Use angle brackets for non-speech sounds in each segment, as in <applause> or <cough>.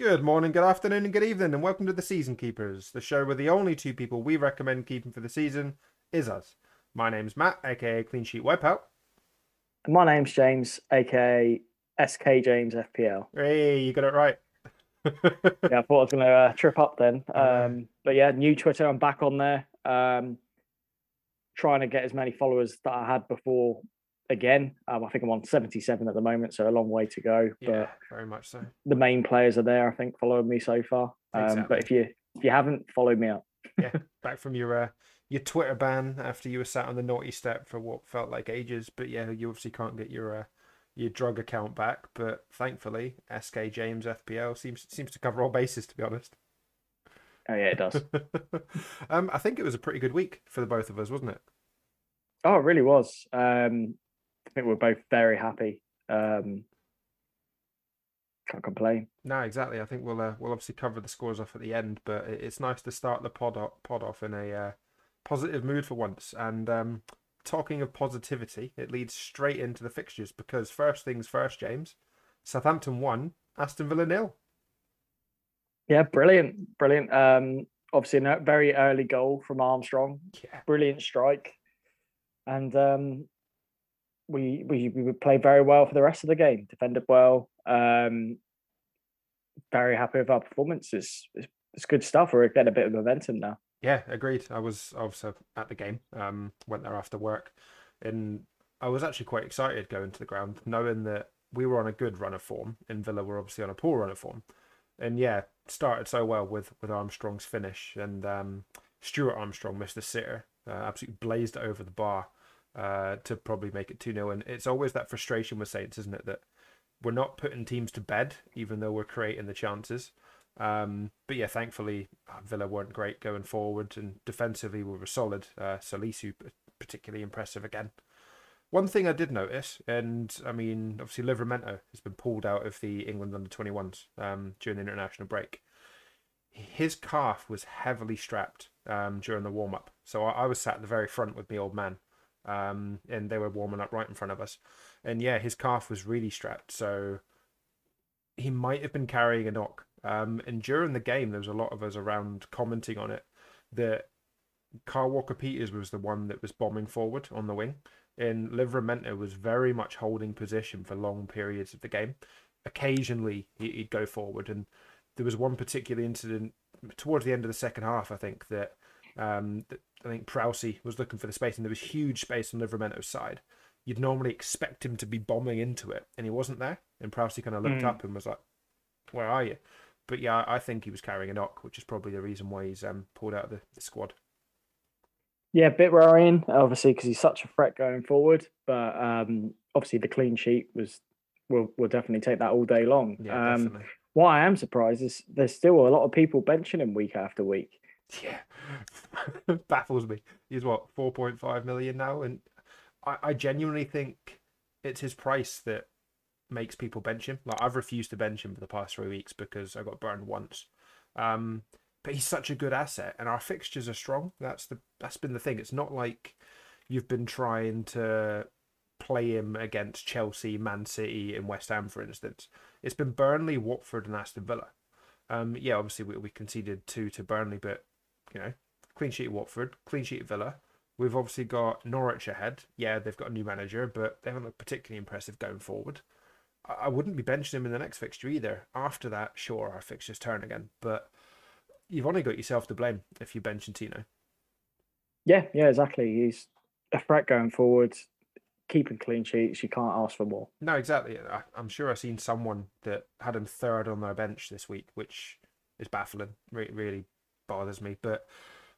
Good morning, good afternoon, and good evening, and welcome to the Season Keepers, the show where the only two people we recommend keeping for the season is us. My name's Matt, aka Clean Sheet Wipeout. My name's James, aka SK James FPL. Hey, you got it right. <laughs> yeah, I thought I was going to uh, trip up then. Um, but yeah, new Twitter, I'm back on there. Um, trying to get as many followers that I had before again. Um, I think I'm on 77 at the moment, so a long way to go. Yeah, But very much so. the main players are there, I think, following me so far. Um, Exactly. But if you if you haven't, followed me up. Yeah, back from your uh, your Twitter ban after you were sat on the naughty step for what felt like ages. But yeah, you obviously can't get your uh, your drug account back. But thankfully, SK James FPL seems seems to cover all bases. To be honest. Oh yeah, it does. <laughs> um, I think it was a pretty good week for the both of us, wasn't it? oh, it really was. Um, I think we're both very happy. Um, can't complain. No, exactly. I think we'll uh, we'll obviously cover the scores off at the end, but it's nice to start the pod off, pod off in a uh, positive mood for once. And um, talking of positivity, it leads straight into the fixtures because first things first, James, Southampton won, Aston Villa nil. Yeah, brilliant, brilliant. Um, obviously, a very early goal from Armstrong. Yeah, Brilliant strike, and um, we we we played very well for the rest of the game. Defended well. Um, very happy with our performance. It's, it's it's good stuff. We're getting a bit of momentum now. yeah, agreed. I was also at the game. Um, went there after work, and I was actually quite excited going to the ground, knowing that we were on a good run of form, and Villa were obviously on a poor run of form. and yeah, started so well with with Armstrong's finish and um, Stuart Armstrong missed a sitter, uh, absolutely blazed over the bar uh, to probably make it two 0 And it's always that frustration with Saints, isn't it, that we're not putting teams to bed, even though we're creating the chances. Um, but yeah, thankfully uh, Villa weren't great going forward, and defensively we were solid. Uh, Salisu particularly impressive again. One thing I did notice, and I mean, obviously Livramento has been pulled out of the England under 21s um, during the international break. His calf was heavily strapped um, during the warm up. So I, I was sat at the very front with my old man, um, and they were warming up right in front of us. And yeah, his calf was really strapped. So he might have been carrying a knock. Um, and during the game, there was a lot of us around commenting on it that Carl Walker Peters was the one that was bombing forward on the wing and Livramento was very much holding position for long periods of the game. Occasionally, he- he'd go forward, and there was one particular incident towards the end of the second half. I think that, um, that I think Prowsey was looking for the space, and there was huge space on Livramento's side. You'd normally expect him to be bombing into it, and he wasn't there. And Prowsey kind of looked Mm. up and was like, "Where are you?" But yeah, I think he was carrying a knock, which is probably the reason why he's um, pulled out of the, the squad. Yeah, a bit worrying, obviously, because he's such a threat going forward. But um, obviously, the clean sheet was. We'll, we'll definitely take that all day long. Yeah, um, definitely. what I am surprised is there's still a lot of people benching him week after week. Yeah, <laughs> baffles me. He's what four point five million now, and I, I genuinely think it's his price that makes people bench him. Like I've refused to bench him for the past three weeks because I got burned once. Um, but he's such a good asset, and our fixtures are strong. That's the that's been the thing. It's not like you've been trying to play him against Chelsea, Man City, and West Ham, for instance. It's been Burnley, Watford, and Aston Villa. Um, yeah, obviously we, we conceded two to Burnley, but you know, clean sheet at Watford, clean sheet at Villa. We've obviously got Norwich ahead. Yeah, they've got a new manager, but they haven't looked particularly impressive going forward. I, wouldn't be benching him in the next fixture either. After that, sure, our fixtures turn again, but you've only got yourself to blame if you bench Tino. Yeah, yeah, exactly. He's a threat going forward, keeping clean sheets. You can't ask for more. No, exactly. I, I'm sure I've seen someone that had him third on their bench this week, which is baffling. Re- really bothers me. But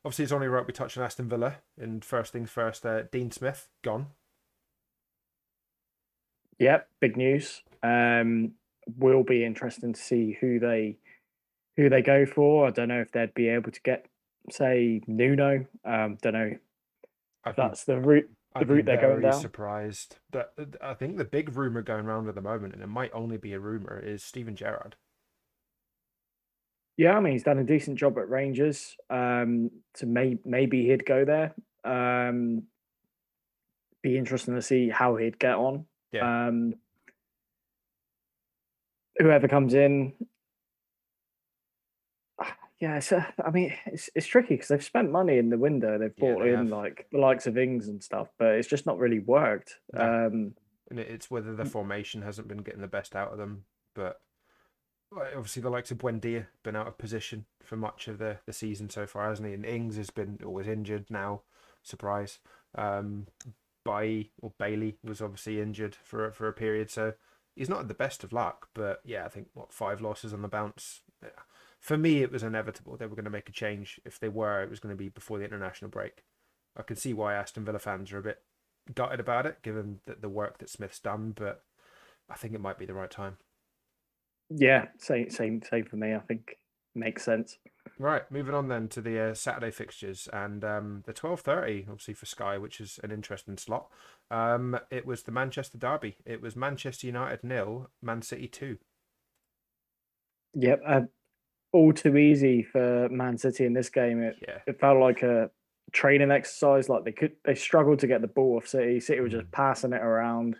obviously, it's only right we touch on Aston Villa. And first things first, uh, Dean Smith gone. Yep, big news. Um, will be interesting to see who they who they go for. I don't know if they'd be able to get, say, Nuno. Um, don't know if that's the route. I'd route they're going down. surprised. Uh, I think the big rumor going around at the moment, and it might only be a rumor, is Steven Gerrard. Yeah, I mean he's done a decent job at Rangers. Um, so may, maybe he'd go there. Um, be interesting to see how he'd get on. Yeah. Um, whoever comes in, Yeah, it's, uh, I mean, it's it's tricky because they've spent money in the window. They've Yeah, brought they in have. like the likes of Ings and stuff, but it's just not really worked. No. Um, and it's whether the formation hasn't been getting the best out of them. But obviously, the likes of Buendia been out of position for much of the, the season so far, hasn't he? And Ings has been always injured now. Surprise. Um, Bailly or Bailey was obviously injured for for a period, so he's not the best of luck. But yeah, I think what five losses on the bounce. Yeah. For me, it was inevitable they were going to make a change. If they were, it was going to be before the international break. I can see why Aston Villa fans are a bit gutted about it, given the, the work that Smith's done, but I think it might be the right time. Yeah, same same same for me. I think makes sense. Right, moving on then to the uh, Saturday fixtures and um, the twelve thirty, obviously for Sky, which is an interesting slot. Um, it was the Manchester derby. It was Manchester United nil, Man City two. Yep, uh, all too easy for Man City in this game. It Yeah, it felt like a training exercise. Like they could, they struggled to get the ball off City. City were just passing it around.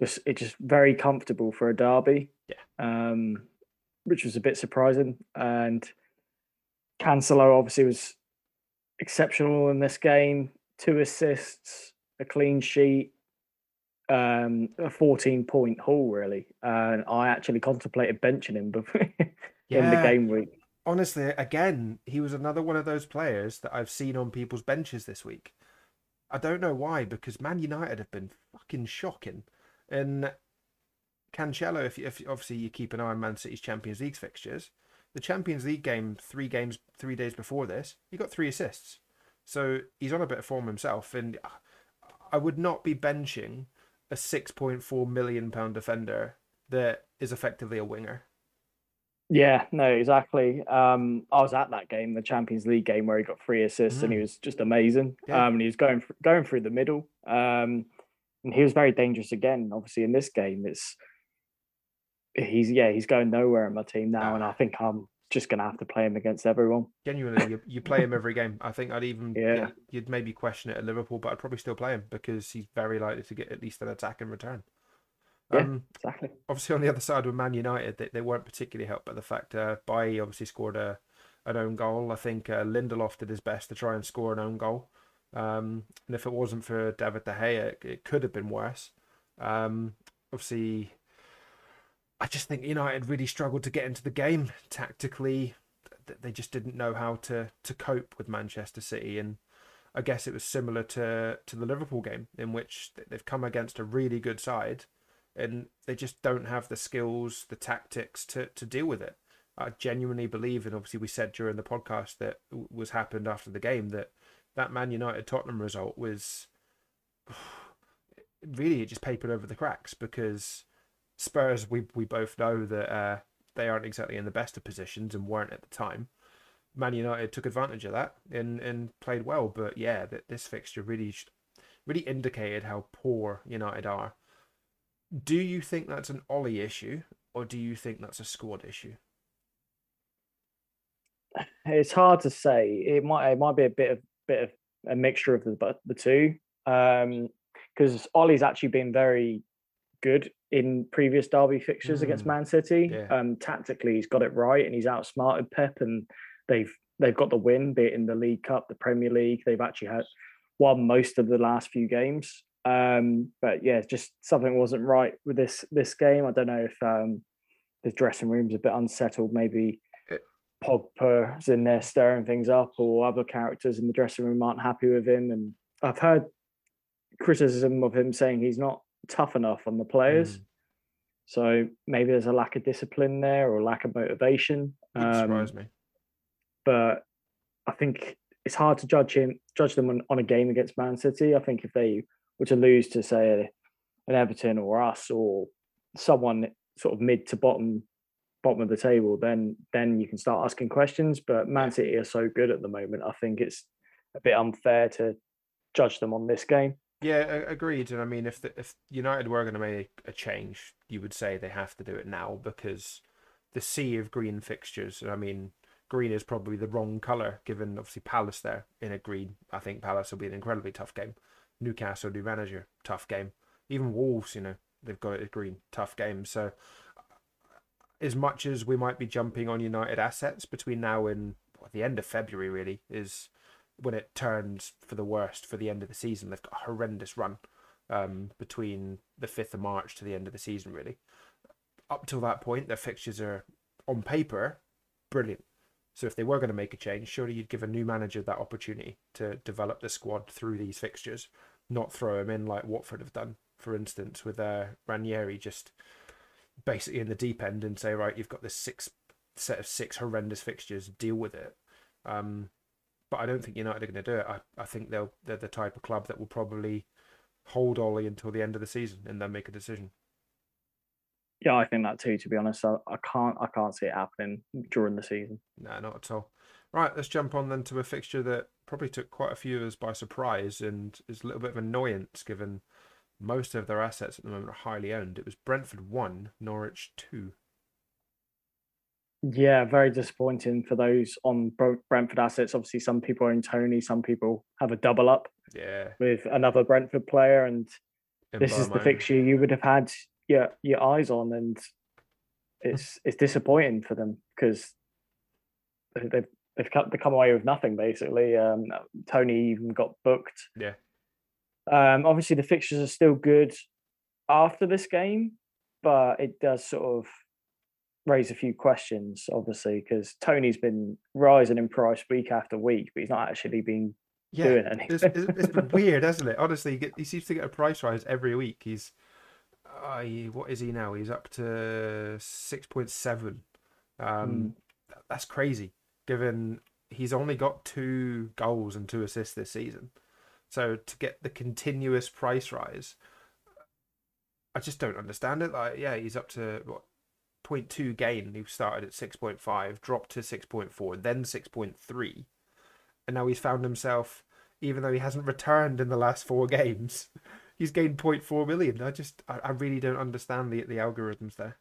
Just it just very comfortable for a derby. Yeah. Um, which was a bit surprising. And Cancelo obviously was exceptional in this game. Two assists, a clean sheet, um, a fourteen point haul really. And I actually contemplated benching him <laughs> before in the game week. honestly, again, he was another one of those players that I've seen on people's benches this week. I don't know why, because Man United have been fucking shocking. And Cancelo, if, you, if obviously you keep an eye on Man City's Champions League fixtures, the Champions League game three games, three days before this, he got three assists. So he's on a bit of form himself, and I would not be benching a six point four million pound defender that is effectively a winger. Yeah, no, exactly. Um, I was at that game, the Champions League game, where he got three assists and he Mm. was just amazing. Yeah. Um, and he was going going through the middle. Um, and he was very dangerous again. Obviously, in this game, it's he's yeah he's going nowhere in my team now, and I think I'm just gonna have to play him against everyone. Genuinely, you, you play him every game. I think I'd even yeah. Yeah. you'd maybe question it at Liverpool, but I'd probably still play him because he's very likely to get at least an attack in return. Yeah. Um, Exactly. obviously on the other side with Man United, they, they weren't particularly helped by the fact uh, Bailly obviously scored a an own goal. I think uh, Lindelof did his best to try and score an own goal. Um, and if it wasn't for David De Gea, it, it could have been worse. Um, obviously, I just think United really struggled to get into the game tactically. They just didn't know how to to cope with Manchester City, and I guess it was similar to to the Liverpool game in which they've come against a really good side, and they just don't have the skills, the tactics to to deal with it. I genuinely believe, and obviously we said during the podcast that was happened after the game that that Man United Tottenham result was <sighs> really it just papered over the cracks because Spurs we we both know that uh, they aren't exactly in the best of positions and weren't at the time. Man United took advantage of that and and played well, but yeah, that this fixture really really indicated how poor United are. Do you think that's an Ollie issue, or do you think that's a squad issue? It's hard to say. It might it might be a bit of bit of a mixture of the the two. Um, because Ollie's actually been very good in previous derby fixtures against Mm, Man City. yeah. Um, tactically, he's got it right, and he's outsmarted Pep, and they've they've got the win, be it in the League Cup, the Premier League. They've actually had won most of the last few games. Um, but yeah, just something wasn't right with this this game. I don't know if um, the dressing room's a bit unsettled. Maybe Pogba's in there stirring things up, or other characters in the dressing room aren't happy with him. And I've heard criticism of him saying he's not tough enough on the players. Mm. So maybe there's a lack of discipline there or lack of motivation. Wouldn't Um, surprise me. but I think it's hard to judge him, judge them on, on a game against Man City. I think if they were to lose to say an Everton or us or someone sort of mid to bottom bottom of the table, then then you can start asking questions. But Man City are so good at the moment. I think it's a bit unfair to judge them on this game. Yeah, agreed. And I mean, if the, if United were going to make a change, you would say they have to do it now because the sea of green fixtures. I mean, green is probably the wrong color given obviously Palace there in a green. I think Palace will be an incredibly tough game. Newcastle new manager, tough game. Even Wolves, you know, they've got it green, tough game. So as much as we might be jumping on United assets between now and well, the end of February, really is when it turns for the worst for the end of the season. They've got a horrendous run um, between the fifth of March to the end of the season, really. Up till that point, their fixtures are on paper brilliant. So if they were going to make a change, surely you'd give a new manager that opportunity to develop the squad through these fixtures, not throw him in like Watford have done, for instance, with uh, Ranieri just basically in the deep end and say, right, you've got this six set of six horrendous fixtures, deal with it. Um, but I don't think United are going to do it. I, I think they'll they're the type of club that will probably hold Ollie until the end of the season and then make a decision. Yeah, I think that too. To be honest, I, I can't I can't see it happening during the season. No, not at all. Right, let's jump on then to a fixture that probably took quite a few of us by surprise and is a little bit of annoyance given most of their assets at the moment are highly owned. It was Brentford one, Norwich two. Yeah, very disappointing for those on Brentford assets. Obviously, some people own Toney, some people have a double up. Yeah, with another Brentford player, and this is the fixture you would have had your your eyes on, and it's <laughs> it's disappointing for them because they've they've come, they come away with nothing basically. Um, Toney even got booked. Yeah. Um, obviously the fixtures are still good after this game, but it does sort of raise a few questions, obviously, because Toney's been rising in price week after week, but he's not actually been yeah, doing anything. It's, it's been <laughs> weird, hasn't it? Honestly, he, get, he, seems to get a price rise every week. He's, uh, he, what is he now? He's up to six point seven. Um, mm. That's crazy, given he's only got two goals and two assists this season. So to get the continuous price rise, I just don't understand it. Like, yeah, he's up to what 0.2 gain. He started at 6.5, dropped to 6.4, then 6.3. And now he's found himself, even though he hasn't returned in the last four <laughs> games, he's gained 0.4 million. I just, I, I really don't understand the the algorithms there.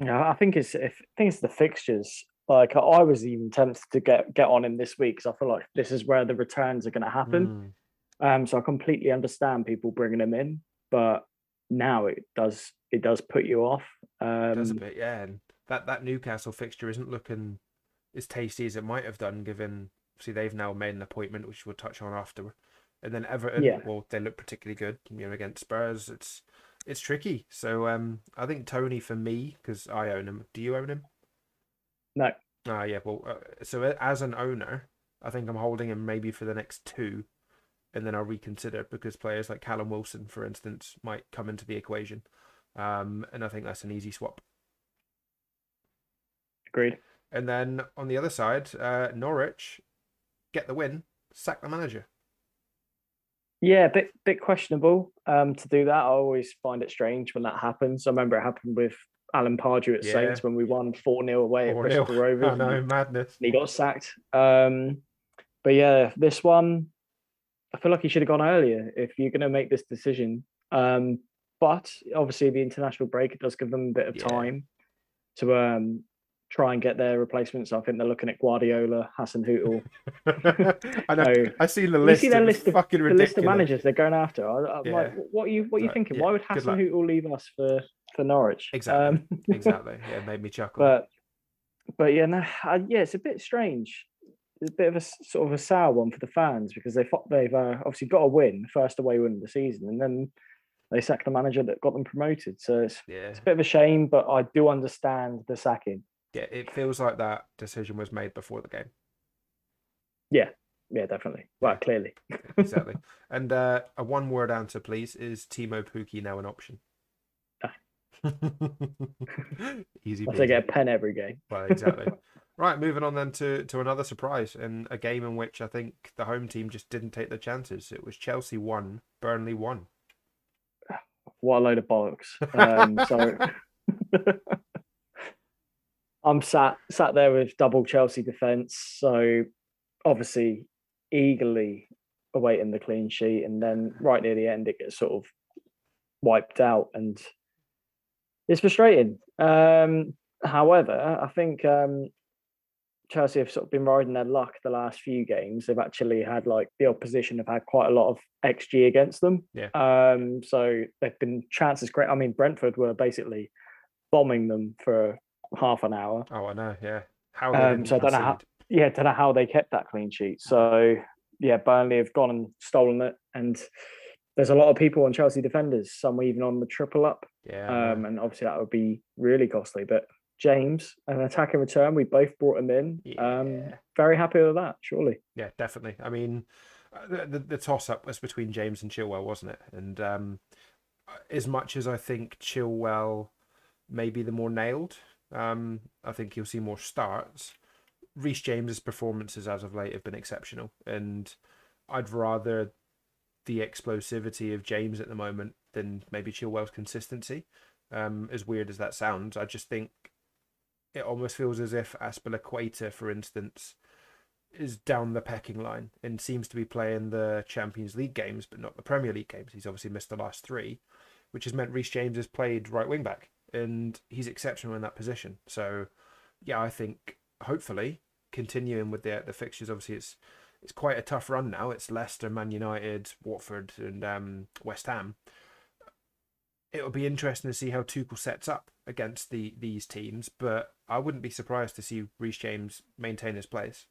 Yeah, I think it's, if, I think it's the fixtures. Like I was even tempted to get get on him this week because I feel like this is where the returns are going to happen. Mm. Um, so I completely understand people bringing them in, but now it does it does put you off. Um, it does a bit, yeah. And that that Newcastle fixture isn't looking as tasty as it might have done, given see they've now made an appointment, which we'll touch on after. And then Everton, yeah. well, they look particularly good. You know, against Spurs, it's it's tricky. So um, I think Toney for me because I own him. Do you own him? No. Ah, yeah. Well, uh, so as an owner, I think I'm holding him maybe for the next two and then I'll reconsider because players like Callum Wilson, for instance, might come into the equation. Um, and I think that's an easy swap. Agreed. And then on the other side, uh, Norwich get the win, sack the manager. Yeah, bit bit questionable um, to do that. I always find it strange when that happens. I remember it happened with Alan Pardew at yeah. Saints when we won 4 0 away 4-0. at Bristol <laughs> Rovers. I know, madness. And he got sacked. Um, but yeah, this one, I feel like he should have gone earlier if you're going to make this decision. Um, but obviously, the international break it does give them a bit of yeah. time to um, try and get their replacements. I think they're looking at Guardiola, Hasenhüttl. <laughs> I know. So, I see the list. You see their list of fucking the list of managers they're going after. I, yeah. like, what are you what are you thinking? Yeah. Why would Hasenhüttl leave us for for Norwich? Exactly. Um, exactly. <laughs> Yeah, it made me chuckle. But but yeah, no, I, yeah, it's a bit strange a bit of a sort of a sour one for the fans because they they've uh, obviously got a win, first away win of the season, and then they sacked the manager that got them promoted. So it's, yeah. it's a bit of a shame, but I do understand the sacking. Yeah, it feels like that decision was made before the game. Yeah, yeah, definitely. Well, clearly. <laughs> exactly. And uh, a one word answer, please. Is Teemu Pukki now an option? <laughs> Easy. I get a pen every game. Well, exactly. <laughs> Right, moving on then to, to another surprise in a game in which I think the home team just didn't take their chances. It was Chelsea one, Burnley one. <sighs> What a load of bollocks! <laughs> Um, so <laughs> I'm sat sat there with double Chelsea defence, so obviously eagerly awaiting the clean sheet, and then right near the end it gets sort of wiped out, and it's frustrating. Um, however, I think um, Chelsea have sort of been riding their luck the last few games. They've actually had like the opposition have had quite a lot of XG against them. Yeah. Um, so they've been chances great. I mean, Brentford were basically bombing them for half an hour. Oh, I know. Yeah. How? Um, so I don't know how. Yeah, don't know how they kept that clean sheet. So yeah, Burnley have gone and stolen it, and there's a lot of people on Chelsea defenders. Some even on the triple up. Yeah. Um, and obviously that would be really costly. But James, an attack in return, we both brought him in. Um, very happy with that, surely. Yeah, definitely. I mean, uh, the, the, toss up was between James and Chilwell, wasn't it? And um, as much as I think Chilwell may be the more nailed, um, I think you'll see more starts. Reece James's performances as of late have been exceptional, and I'd rather the explosivity of James at the moment than maybe Chilwell's consistency. Um, as weird as that sounds, I just think it almost feels as if Azpilicueta, for instance, is down the pecking line and seems to be playing the Champions League games, but not the Premier League games. He's obviously missed the last three, which has meant Reece James has played right wing back, and he's exceptional in that position. So, yeah, I think hopefully continuing with the the fixtures. Obviously, it's it's quite a tough run now. It's Leicester, Man United, Watford, and um, West Ham. It'll be interesting to see how Tuchel sets up against the these teams, but I wouldn't be surprised to see Reece James maintain his place.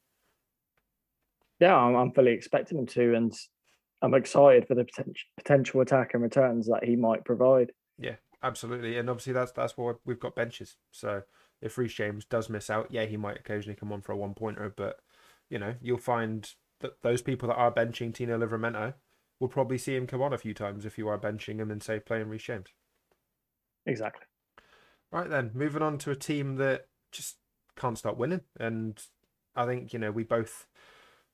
Yeah, I'm, I'm fully expecting him to, and I'm excited for the potential potential attack and returns that he might provide. Yeah, absolutely, and obviously that's that's why we've got benches. So if Reece James does miss out, yeah, he might occasionally come on for a one pointer, but you know you'll find that those people that are benching Tino Livramento will probably see him come on a few times if you are benching him and say playing Reece James. Exactly. Right then, moving on to a team that just can't stop winning, and I think you know we both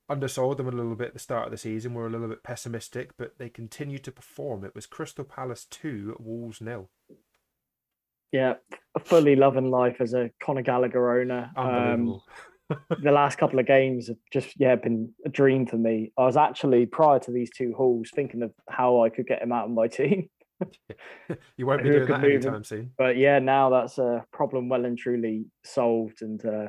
undersold them a little bit at the start of the season. We're a little bit pessimistic, but they continue to perform. It was Crystal Palace two, Wolves nil. Yeah, fully loving life as a Conor Gallagher owner. Um, <laughs> the last couple of games have just yeah been a dream for me. I was actually prior to these two hauls thinking of how I could get him out of my <laughs> team, <laughs> you won't be doing that anytime soon. but yeah, now that's a problem well and truly solved. And uh,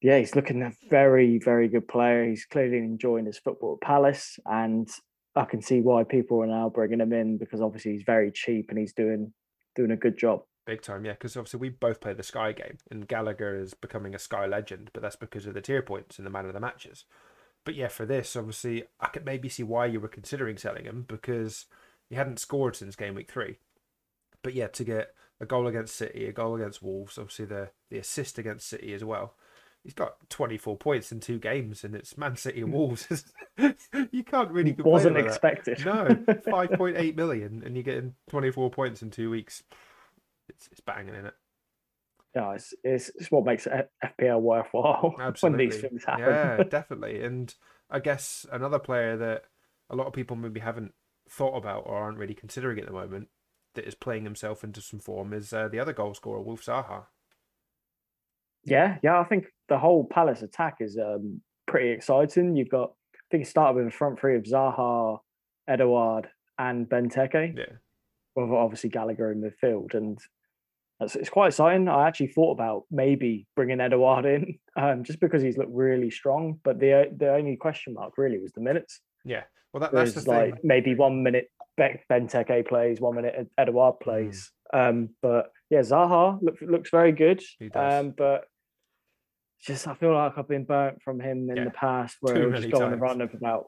yeah, he's looking a very very good player. He's clearly enjoying his football at Palace, and I can see why people are now bringing him in because obviously he's very cheap and he's doing doing a good job. Big time, yeah, because obviously we both play the Sky game, and Gallagher is becoming a Sky legend, but that's because of the tier points and the man of the matches. But yeah, for this, obviously, I could maybe see why you were considering selling him because he hadn't scored since game week three. But yeah, to get a goal against City, a goal against Wolves, obviously the the assist against City as well. He's got 24 points in two games, and it's Man City and <laughs> Wolves. <laughs> you can't really complain Wasn't about that. expected. No, <laughs> 5.8 million, and you're getting 24 points in two weeks. It's, it's banging in it. yeah, it's, it's, it's what makes FPL worthwhile when Absolutely. these things happen. Yeah, definitely. And I guess another player that a lot of people maybe haven't thought about or aren't really considering at the moment that is playing himself into some form is uh, the other goal scorer, Wilf Zaha. Yeah, yeah, I think the whole Palace attack is um, pretty exciting. You've got, I think it started with a front three of Zaha, Edouard, and Benteke, Yeah. with obviously Gallagher in midfield. And it's, it's quite exciting. I actually thought about maybe bringing Edouard in um, just because he's looked really strong. But the the only question mark really was the minutes. Yeah. Well, that, that's There's the thing. like maybe one minute Be- Benteke plays, one minute Ed- Edouard Mm. plays. Um, but yeah, Zaha look, looks very good. He does. Um, but just I feel like I've been burnt from him in Yeah, the past where too he'll just go on a run of about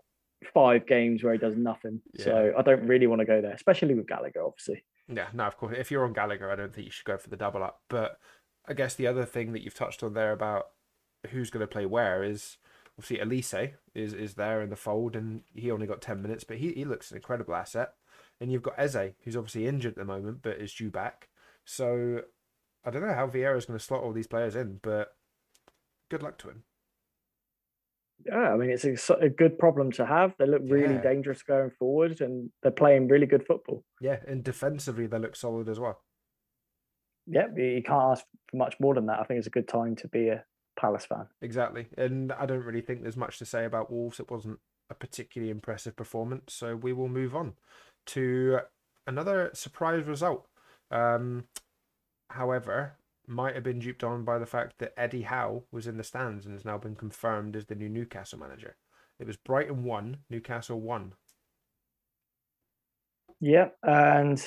five games where he does nothing. So I don't really want to go there, especially with Gallagher, obviously. Yeah, no, of course. If you're on Gallagher, I don't think you should go for the double up. But I guess the other thing that you've touched on there about who's going to play where is obviously Olise is is there in the fold, and he only got ten minutes, but he, he looks an incredible asset. And you've got Eze, who's obviously injured at the moment, but is due back. So I don't know how Vieira's going to slot all these players in, but good luck to him. Yeah, I mean it's a good problem to have. They look really Yeah. dangerous going forward, and they're playing really good football. Yeah, and defensively they look solid as well. Yeah, you can't ask for much more than that. I think it's a good time to be a Palace fan. Exactly. And I don't really think there's much to say about Wolves. It wasn't a particularly impressive performance. So we will move on to another surprise result. Um, however, might have been duped on by the fact that Eddie Howe was in the stands and has now been confirmed as the new Newcastle manager. It was Brighton 1, Newcastle 1. Yeah, and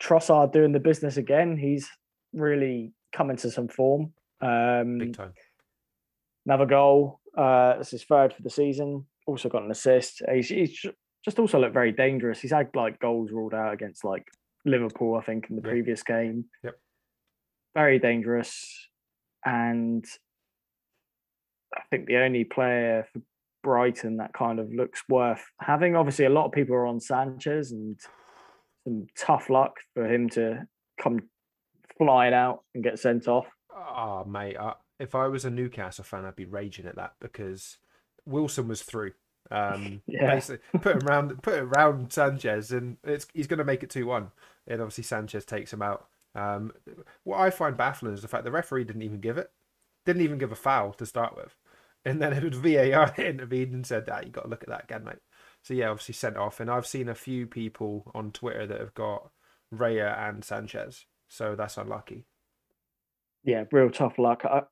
Trossard doing the business again. He's really come into some form. Um, Big time. Another goal. Uh, this is third for the season. Also got an assist. He's, he's just also looked very dangerous. He's had like goals ruled out against like Liverpool, I think, in the Yeah. previous game. Yep. Very dangerous. And I think the only player for Brighton that kind of looks worth having. Obviously, a lot of people are on Sanchez and some tough luck for him to come flying out and get sent off. Oh, mate, I, if I was a Newcastle fan, I'd be raging at that because Wilson was through. Um, <laughs> Yeah. basically put him round, put it around Sanchez, and it's he's going to make it two one. And obviously Sanchez takes him out. Um, what I find baffling is the fact the referee didn't even give it, didn't even give a foul to start with, and then it was VAR that <laughs> intervened and said, "Ah, you got to look at that again, mate." So yeah, obviously sent off, and I've seen a few people on Twitter that have got Raya and Sanchez, so that's unlucky. Yeah, real tough luck. I,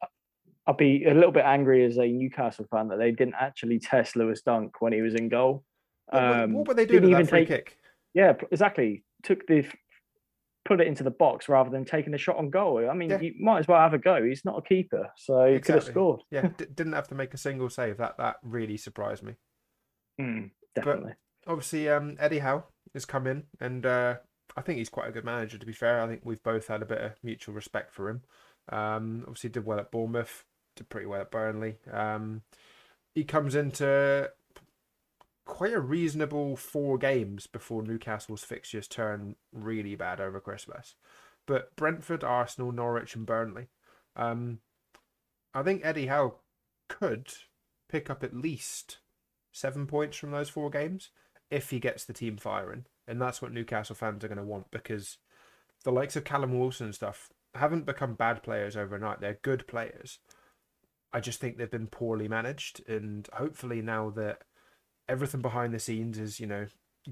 I'd be a little bit angry as a Newcastle fan that they didn't actually test Lewis Dunk when he was in goal. What, were- Um, what were they doing with that free take- kick? Yeah, exactly. Took the put it into the box rather than taking a shot on goal. I mean, Yeah. you might as well have a go. He's not a keeper, so he could have scored. Yeah, d- didn't have to make a single save. That that really surprised me. Mm, definitely. Obviously, um, Eddie Howe has come in, and uh, I think he's quite a good manager. To be fair, I think we've both had a bit of mutual respect for him. Um, obviously, did well at Bournemouth, did pretty well at Burnley. Um, he comes into quite a reasonable four games before Newcastle's fixtures turn really bad over Christmas. But Brentford, Arsenal, Norwich, and Burnley. Um, I think Eddie Howe could pick up at least seven points from those four games if he gets the team firing. And that's what Newcastle fans are going to want because the likes of Callum Wilson and stuff haven't become bad players overnight. They're good players. I just think they've been poorly managed. And hopefully, now that everything behind the scenes is, you know,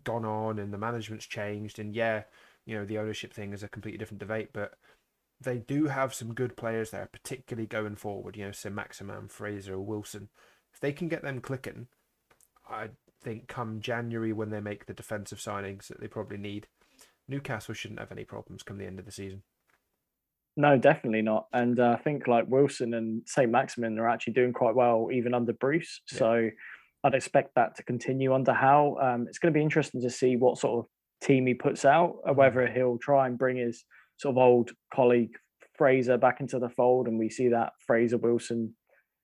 gone on and the management's changed, and yeah, you know, the ownership thing is a completely different debate, but they do have some good players there, particularly going forward. You know, St. Maximin, Fraser, Wilson. If they can get them clicking, I think come January when they make the defensive signings that they probably need, Newcastle shouldn't have any problems come the end of the season. No, definitely not. And uh, I think like Wilson and St. Maximin are actually doing quite well even under Bruce. Yeah. So I'd expect that to continue under Howe. Um, it's going to be interesting to see what sort of team he puts out, uh, Mhm. whether he'll try and bring his sort of old colleague Fraser back into the fold, and we see that Fraser Wilson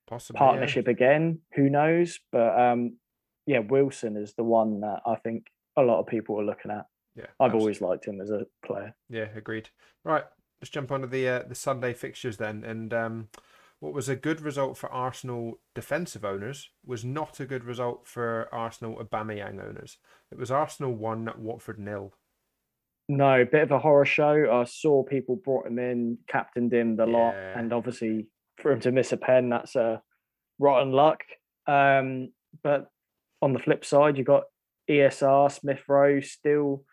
Possibly yeah. partnership again. Who knows? But um, yeah, Wilson is the one that I think a lot of people are looking at. Yeah, I've abs- always liked him as a player. Yeah, agreed. Right, let's jump onto the uh, the Sunday fixtures then. And um, what was a good result for Arsenal defensive owners was not a good result for Arsenal Aubameyang owners. It was Arsenal one, Watford nil. No, bit of a horror show. I saw people brought him in, captained him the lot, and obviously for him to miss a pen, that's a rotten luck. Um, but on the flip side, you got ESR Smith Rowe still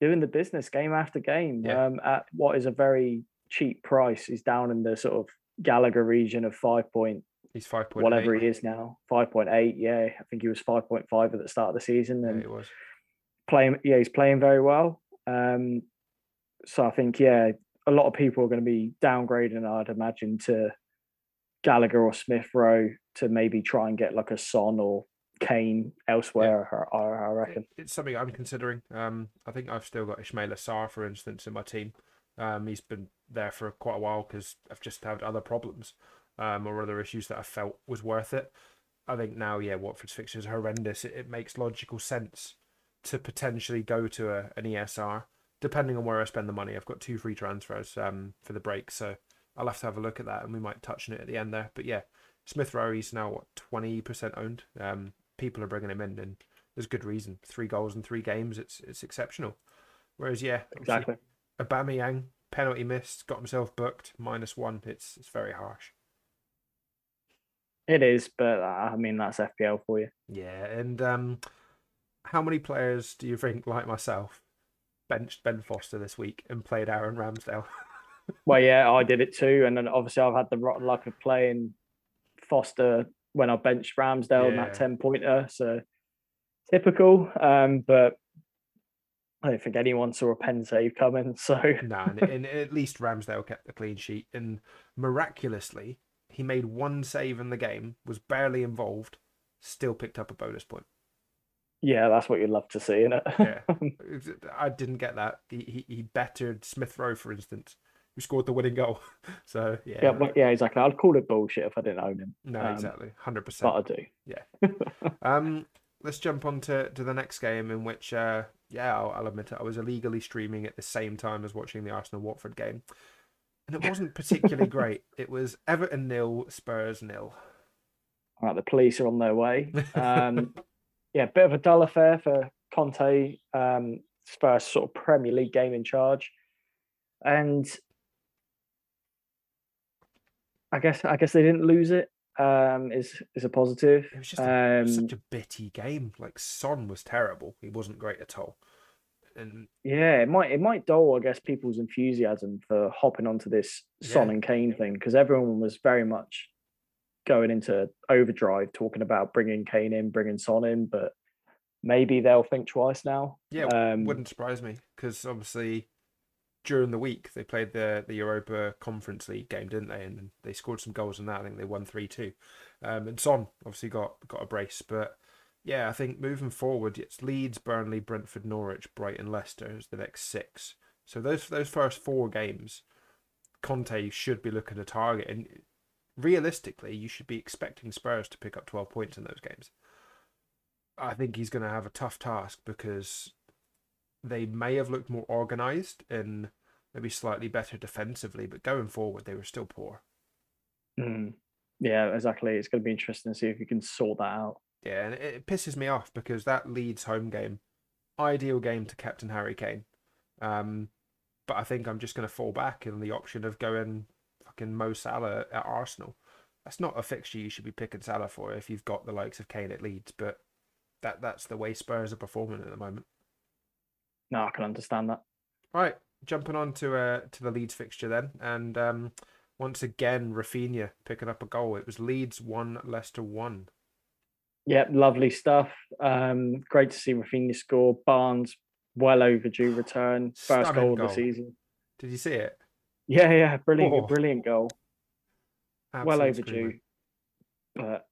doing the business game after game Yeah. um, at what is a very cheap price. He's down in the sort of Gallagher region of five point He's five point whatever he is now, five point eight. Yeah, I think he was five point five at the start of the season, Yeah, and it was. playing yeah he's playing very well um so i think yeah a lot of people are going to be downgrading i'd imagine to gallagher or smith rowe to maybe try and get like a son or kane elsewhere I, I, I reckon It- It's something I'm considering. Um, I think I've still got Ismaila Sarr, for instance, in my team. Um, he's been there for quite a while because I've just had other problems um, or other issues that I felt was worth it. I think now, yeah, Watford's fixtures are horrendous. It, it makes logical sense to potentially go to a, an ESR, depending on where I spend the money. I've got two free transfers um, for the break, so I'll have to have a look at that and we might touch on it at the end there. But yeah, Smith Rowe, he's now, what, 20% owned? Um, people are bringing him in and there's good reason. Three goals in three games, it's it's exceptional. Whereas yeah, exactly Aubameyang penalty missed, got himself booked, minus one. It's it's very harsh. it is but uh, i mean that's fpl for you Yeah, and um, how many players do you think, like myself, benched Ben Foster this week and played Aaron Ramsdale? <laughs> well yeah i did it too and then obviously i've had the rotten luck of playing foster when i benched ramsdale and that 10 pointer so typical um but I don't think anyone saw a pen save coming. <laughs> So nah, and, and at least Ramsdale kept the clean sheet, and miraculously, he made one save in the game, was barely involved, still picked up a bonus point. yeah, that's what you'd love to see, innit? Yeah, <laughs> I didn't get that. He he, he bettered Smith Rowe, for instance, who scored the winning goal. <laughs> So yeah, yeah, well, yeah, exactly. I'd call it bullshit if I didn't own him. no, um, exactly, hundred percent. But. I do. Yeah. <laughs> um, let's jump on to, to the next game in which, uh, yeah, I'll, I'll admit it, I was illegally streaming at the same time as watching the Arsenal Watford game, and it wasn't particularly <laughs> great. It was Everton nil, Spurs nil. All right, the police are on their way. Um, yeah, bit of a dull affair for Conte. Um, first sort of Premier League game in charge, and I guess I guess they didn't lose it. Um, is is a positive. It was just a, Um, such a bitty game. Like Son was terrible. He wasn't great at all. And Yeah, it might it might dull, I guess, people's enthusiasm for hopping onto this Son Yeah. and Kane thing because everyone was very much going into overdrive talking about bringing Kane in, bringing Son in, but maybe they'll think twice now. yeah, Um, wouldn't surprise me because obviously during the week they played the the Europa Conference League game, didn't they? And they scored some goals in that. I think they won three two. Um, and Son obviously got got a brace, but yeah, I think moving forward, it's Leeds, Burnley, Brentford, Norwich, Brighton, Leicester is the next six. So those those first four games, Conte should be looking to target, and realistically, you should be expecting Spurs to pick up twelve points in those games. I think he's going to have a tough task because they may have looked more organised and maybe slightly better defensively, but going forward, they were still poor. mm, yeah, exactly. It's going to be interesting to see if you can sort that out. Yeah, and it, it pisses me off because that Leeds home game, ideal game to captain Harry Kane. Um, but I think I'm just going to fall back in the option of going fucking Mo Salah at Arsenal. That's not a fixture you should be picking Salah for if you've got the likes of Kane at Leeds, but that that's the way Spurs are performing at the moment. No, I can understand that. Right, jumping on to uh to the Leeds fixture then, and um, once again Rafinha picking up a goal. It was Leeds one, Leicester one. Yep, lovely stuff. Um, great to see Rafinha score. Barnes, well overdue return. First Stunning goal of the season. Did you see it? Yeah, yeah, brilliant, Oh. brilliant goal. well overdue. screamer. But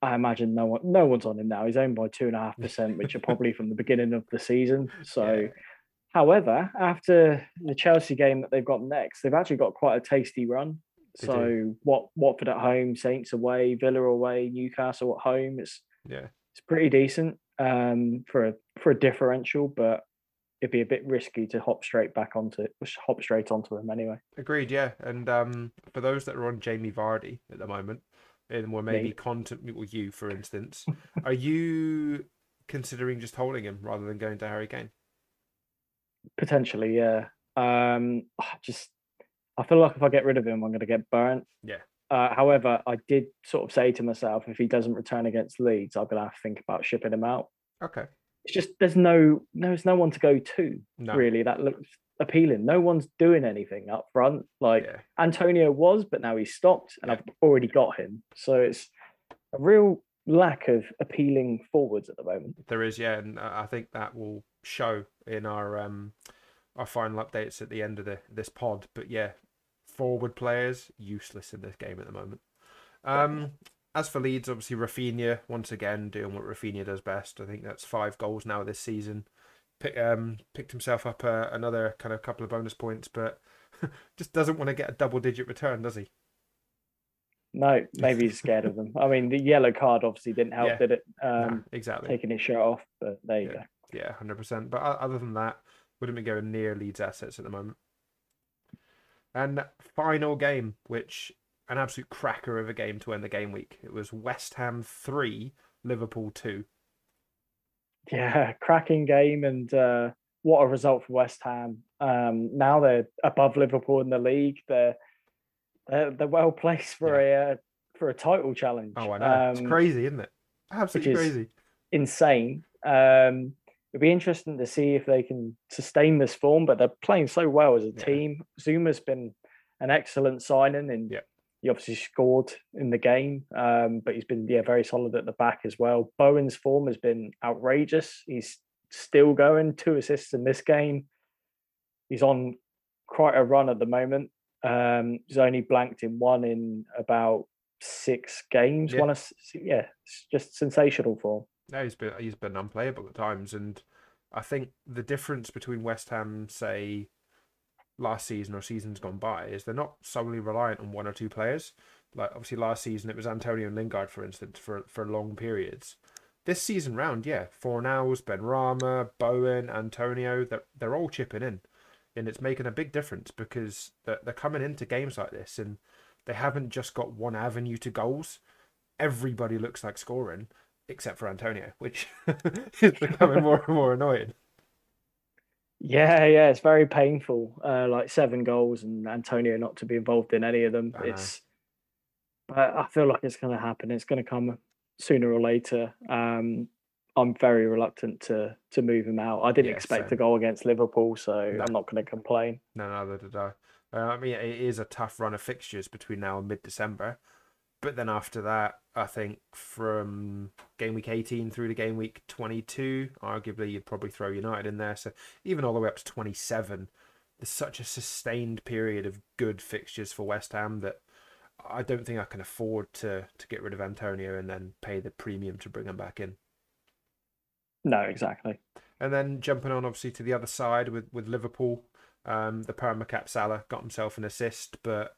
I imagine no one, no one's on him now. He's owned by two and a half percent, which are probably from the beginning of the season. So, <laughs> Yeah. However, after the Chelsea game that they've got next, they've actually got quite a tasty run. They So, what Watford at home, Saints away, Villa away, Newcastle at home. It's Yeah, it's pretty decent um, for a for a differential, but it'd be a bit risky to hop straight back onto hop straight onto them anyway. agreed. Yeah, and um, for those that are on Jamie Vardy at the moment, and were maybe Me. content well, you for instance, are you considering just holding him rather than going to Harry Kane? Potentially, yeah. Um, just I feel like if I get rid of him, I'm going to get burnt. Yeah. Uh, however, I did sort of say to myself, if he doesn't return against Leeds, I'm going to have to think about shipping him out. Okay, It's just there's no there's no one to go to no, really that looks appealing. No one's doing anything up front. Like yeah, Antonio was, but now he's stopped, and Yeah. I've already got him. So it's a real lack of appealing forwards at the moment. there is. Yeah, and I I think that will show in our um our final updates at the end of the this pod. But yeah, forward players useless in this game at the moment. Um, as for Leeds, obviously Rafinha once again doing what Rafinha does best. I think that's five goals now this season. Pick, um, picked himself up uh, another kind of couple of bonus points, but <laughs> just doesn't want to get a double digit return, does he? No, maybe he's scared of them. I mean, the yellow card obviously didn't help, Yeah. did it? No, Um, exactly. taking his shirt off, but there you Yeah. go. Yeah, hundred percent. But other than that, wouldn't be going near Leeds assets at the moment. And final game, which an absolute cracker of a game to end the game week. It was West Ham three, Liverpool two. Yeah, cracking game, and uh, what a result for West Ham. Um, now they're above Liverpool in the league. They're they're, they're well placed for a uh, for a title challenge. Oh, I know. it's Um, crazy, isn't it? Absolutely crazy. insane. Um, it'd be interesting to see if they can sustain this form, but they're playing so well as a Yeah. team. Zouma's been an excellent signing, and Yeah. he obviously scored in the game. Um, but he's been yeah very solid at the back as well. Bowen's form has been outrageous. He's still going, two assists in this game. He's on quite a run at the moment. Um, he's only blanked in one in about six games. Yeah. One, yeah, it's just sensational for him. No, he's been he's been unplayable at times, and I think the difference between West Ham, say, last season or seasons gone by, is they're not solely reliant on one or two players. Like obviously last season it was Antonio and Lingard, for instance, for for long periods. This season round, yeah, Fornals, Benrahma, Bowen, Antonio, they're they're all chipping in, and it's making a big difference because they're, they're coming into games like this and they haven't just got one avenue to goals. Everybody looks like scoring except for Antonio, which <laughs> is becoming more and more annoying. Yeah, yeah, it's very painful. Uh, like seven goals and Antonio not to be involved in any of them. Know. It's, but I feel like it's going to happen. It's going to come sooner or later. Um, I'm very reluctant to to move him out. I didn't Yeah, expect same. to goal against Liverpool, so No. I'm not going to complain. No, neither did I. Uh, I mean, it is a tough run of fixtures between now and mid-December, but then after that, I think from game week 18 through to game week 22, arguably you'd probably throw United in there. So even all the way up to 27, there's such a sustained period of good fixtures for West Ham that I don't think I can afford to to get rid of Antonio and then pay the premium to bring him back in. No, exactly. And then jumping on obviously to the other side with, with Liverpool, um, the Permacap Salah got himself an assist, but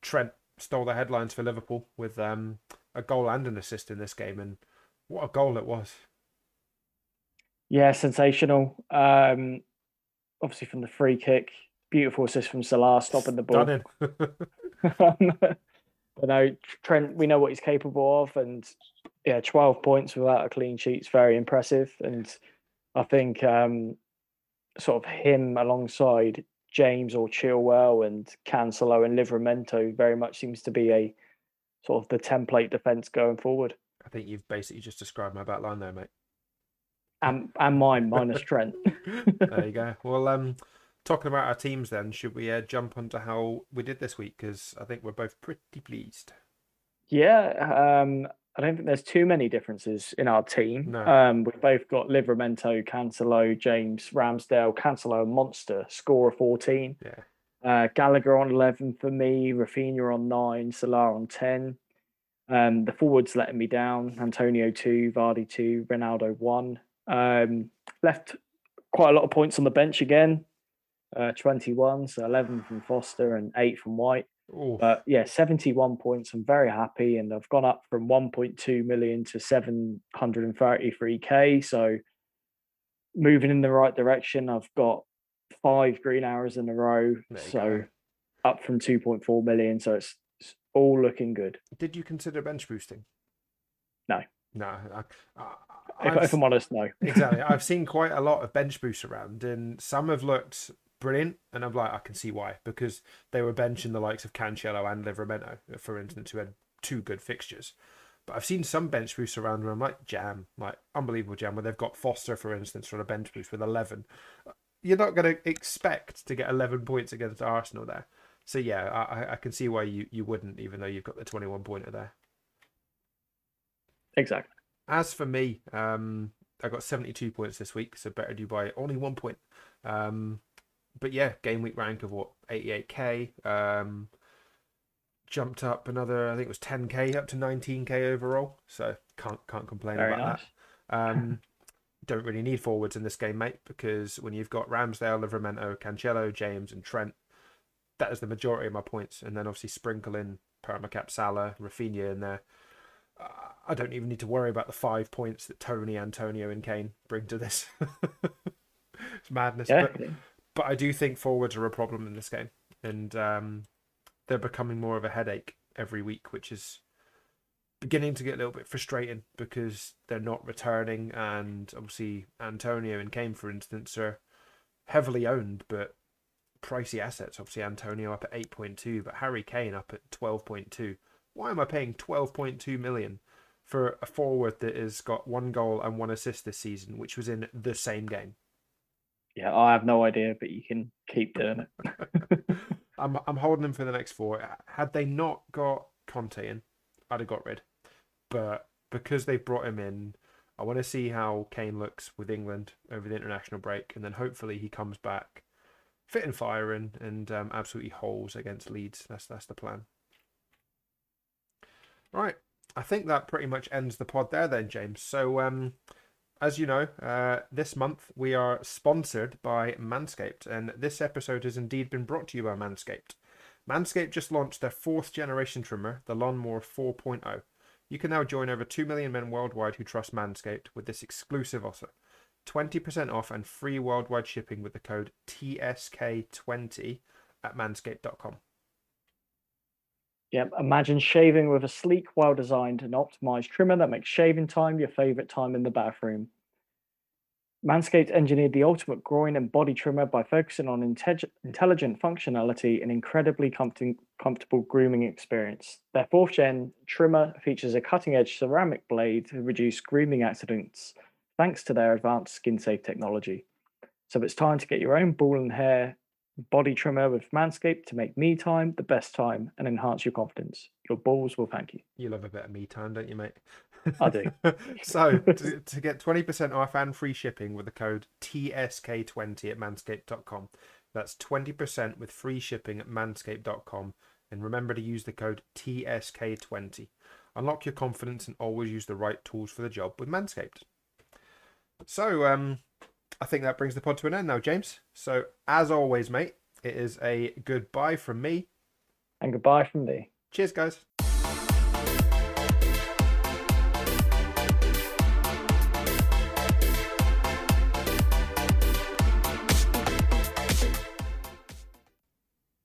Trent stole the headlines for Liverpool with um, a goal and an assist in this game, and what a goal it was! Yeah, sensational. Um, obviously from the free kick, beautiful assist from Salah, stopping the ball. Stunning. <laughs> but no, Trent, we know what he's capable of, and yeah, twelve points without a clean sheet is very impressive. And I think um, sort of him alongside James or Chilwell and Cancelo and Livramento very much seems to be a sort of the template defense going forward. I think you've basically just described my back line there, mate. And and mine minus Trent. <laughs> there you go. Well, um, talking about our teams, then should we uh, jump onto how we did this week? Because I think we're both pretty pleased. Yeah, um, I don't think there's too many differences in our team. No. Um, we've both got Livramento, Cancelo, James, Ramsdale, Cancelo, monster, score of 14. Yeah. Uh, Gallagher on 11 for me, Rafinha on 9, Salah on 10. Um, the forwards letting me down, Antonio 2, Vardy 2, Ronaldo 1. Um, left quite a lot of points on the bench again, uh, 21, so 11 from Foster and 8 from White. Oh, But yeah, 71 points. I'm very happy. And I've gone up from 1.2 million to 733k. So moving in the right direction. I've got five green arrows in a row. So go. up from 2.4 million. So it's, it's all looking good. did you consider bench boosting? No. No. I, I, If, if I'm honest, no. exactly. <laughs> I've seen quite a lot of bench boosts around, and some have looked brilliant, and I'm like, I can see why because they were benching the likes of Cancelo and Livramento, for instance, who had two good fixtures. But I've seen some bench boosts around where I'm like, jam, like unbelievable jam, where they've got Foster, for instance, on a bench boost with 11. You're not going to expect to get 11 points against Arsenal there. So yeah, I, I- can see why you, you wouldn't, even though you've got the 21 pointer there. Exactly. As for me, um, I got 72 points this week, so better do by only one point. Um, but yeah, game week rank of what 88k. Um, jumped up another, I think it was 10k up to 19k overall. So can't can't complain Very about nice. that. Um, <laughs> don't really need forwards in this game, mate, because when you've got Ramsdale, Livramento, Cancelo, James, and Trent, that is the majority of my points. And then obviously sprinkle in Permacap, Salah, Rafinha in there. Uh, I don't even need to worry about the five points that Toney, Antonio, and Kane bring to this. <laughs> it's madness. Yeah. But, but I do think forwards are a problem in this game, and um, they're becoming more of a headache every week, which is beginning to get a little bit frustrating because they're not returning, and obviously Antonio and Kane, for instance, are heavily owned but pricey assets. Obviously Antonio up at eight point two, but Harry Kane up at twelve point two. Why am I paying twelve point two million for a forward that has got one goal and one assist this season, which was in the same game? Yeah, I have no idea, but you can keep doing it. <laughs> I'm I'm holding them for the next four. Had they not got Conte in, I'd have got rid. But because they brought him in, I want to see how Kane looks with England over the international break, and then hopefully he comes back fit and firing and um, absolutely holes against Leeds. That's that's the plan. Right, I think that pretty much ends the pod there, then, James. So, um, as you know, uh, this month we are sponsored by Manscaped, and this episode has indeed been brought to you by Manscaped. Manscaped just launched their fourth generation trimmer, the Lawnmower 4.0. You can now join over 2 million men worldwide who trust Manscaped with this exclusive offer 20% off and free worldwide shipping with the code TSK20 at manscaped.com. Yep, imagine shaving with a sleek, well designed, and optimized trimmer that makes shaving time your favorite time in the bathroom. Manscaped engineered the ultimate groin and body trimmer by focusing on inte- intelligent functionality and incredibly comfort- comfortable grooming experience. Their fourth gen trimmer features a cutting edge ceramic blade to reduce grooming accidents thanks to their advanced skin safe technology. So it's time to get your own ball and hair body trimmer with Manscaped to make me time the best time and enhance your confidence. Your balls will thank you. You love a bit of me time, don't you, mate? I do. <laughs> so, to, to get 20% off and free shipping with the code TSK20 at manscaped.com. That's 20% with free shipping at manscaped.com. And remember to use the code TSK20. Unlock your confidence and always use the right tools for the job with Manscaped. So, um, I think that brings the pod to an end now, James. So, as always, mate, it is a goodbye from me. And goodbye from me. Cheers, guys.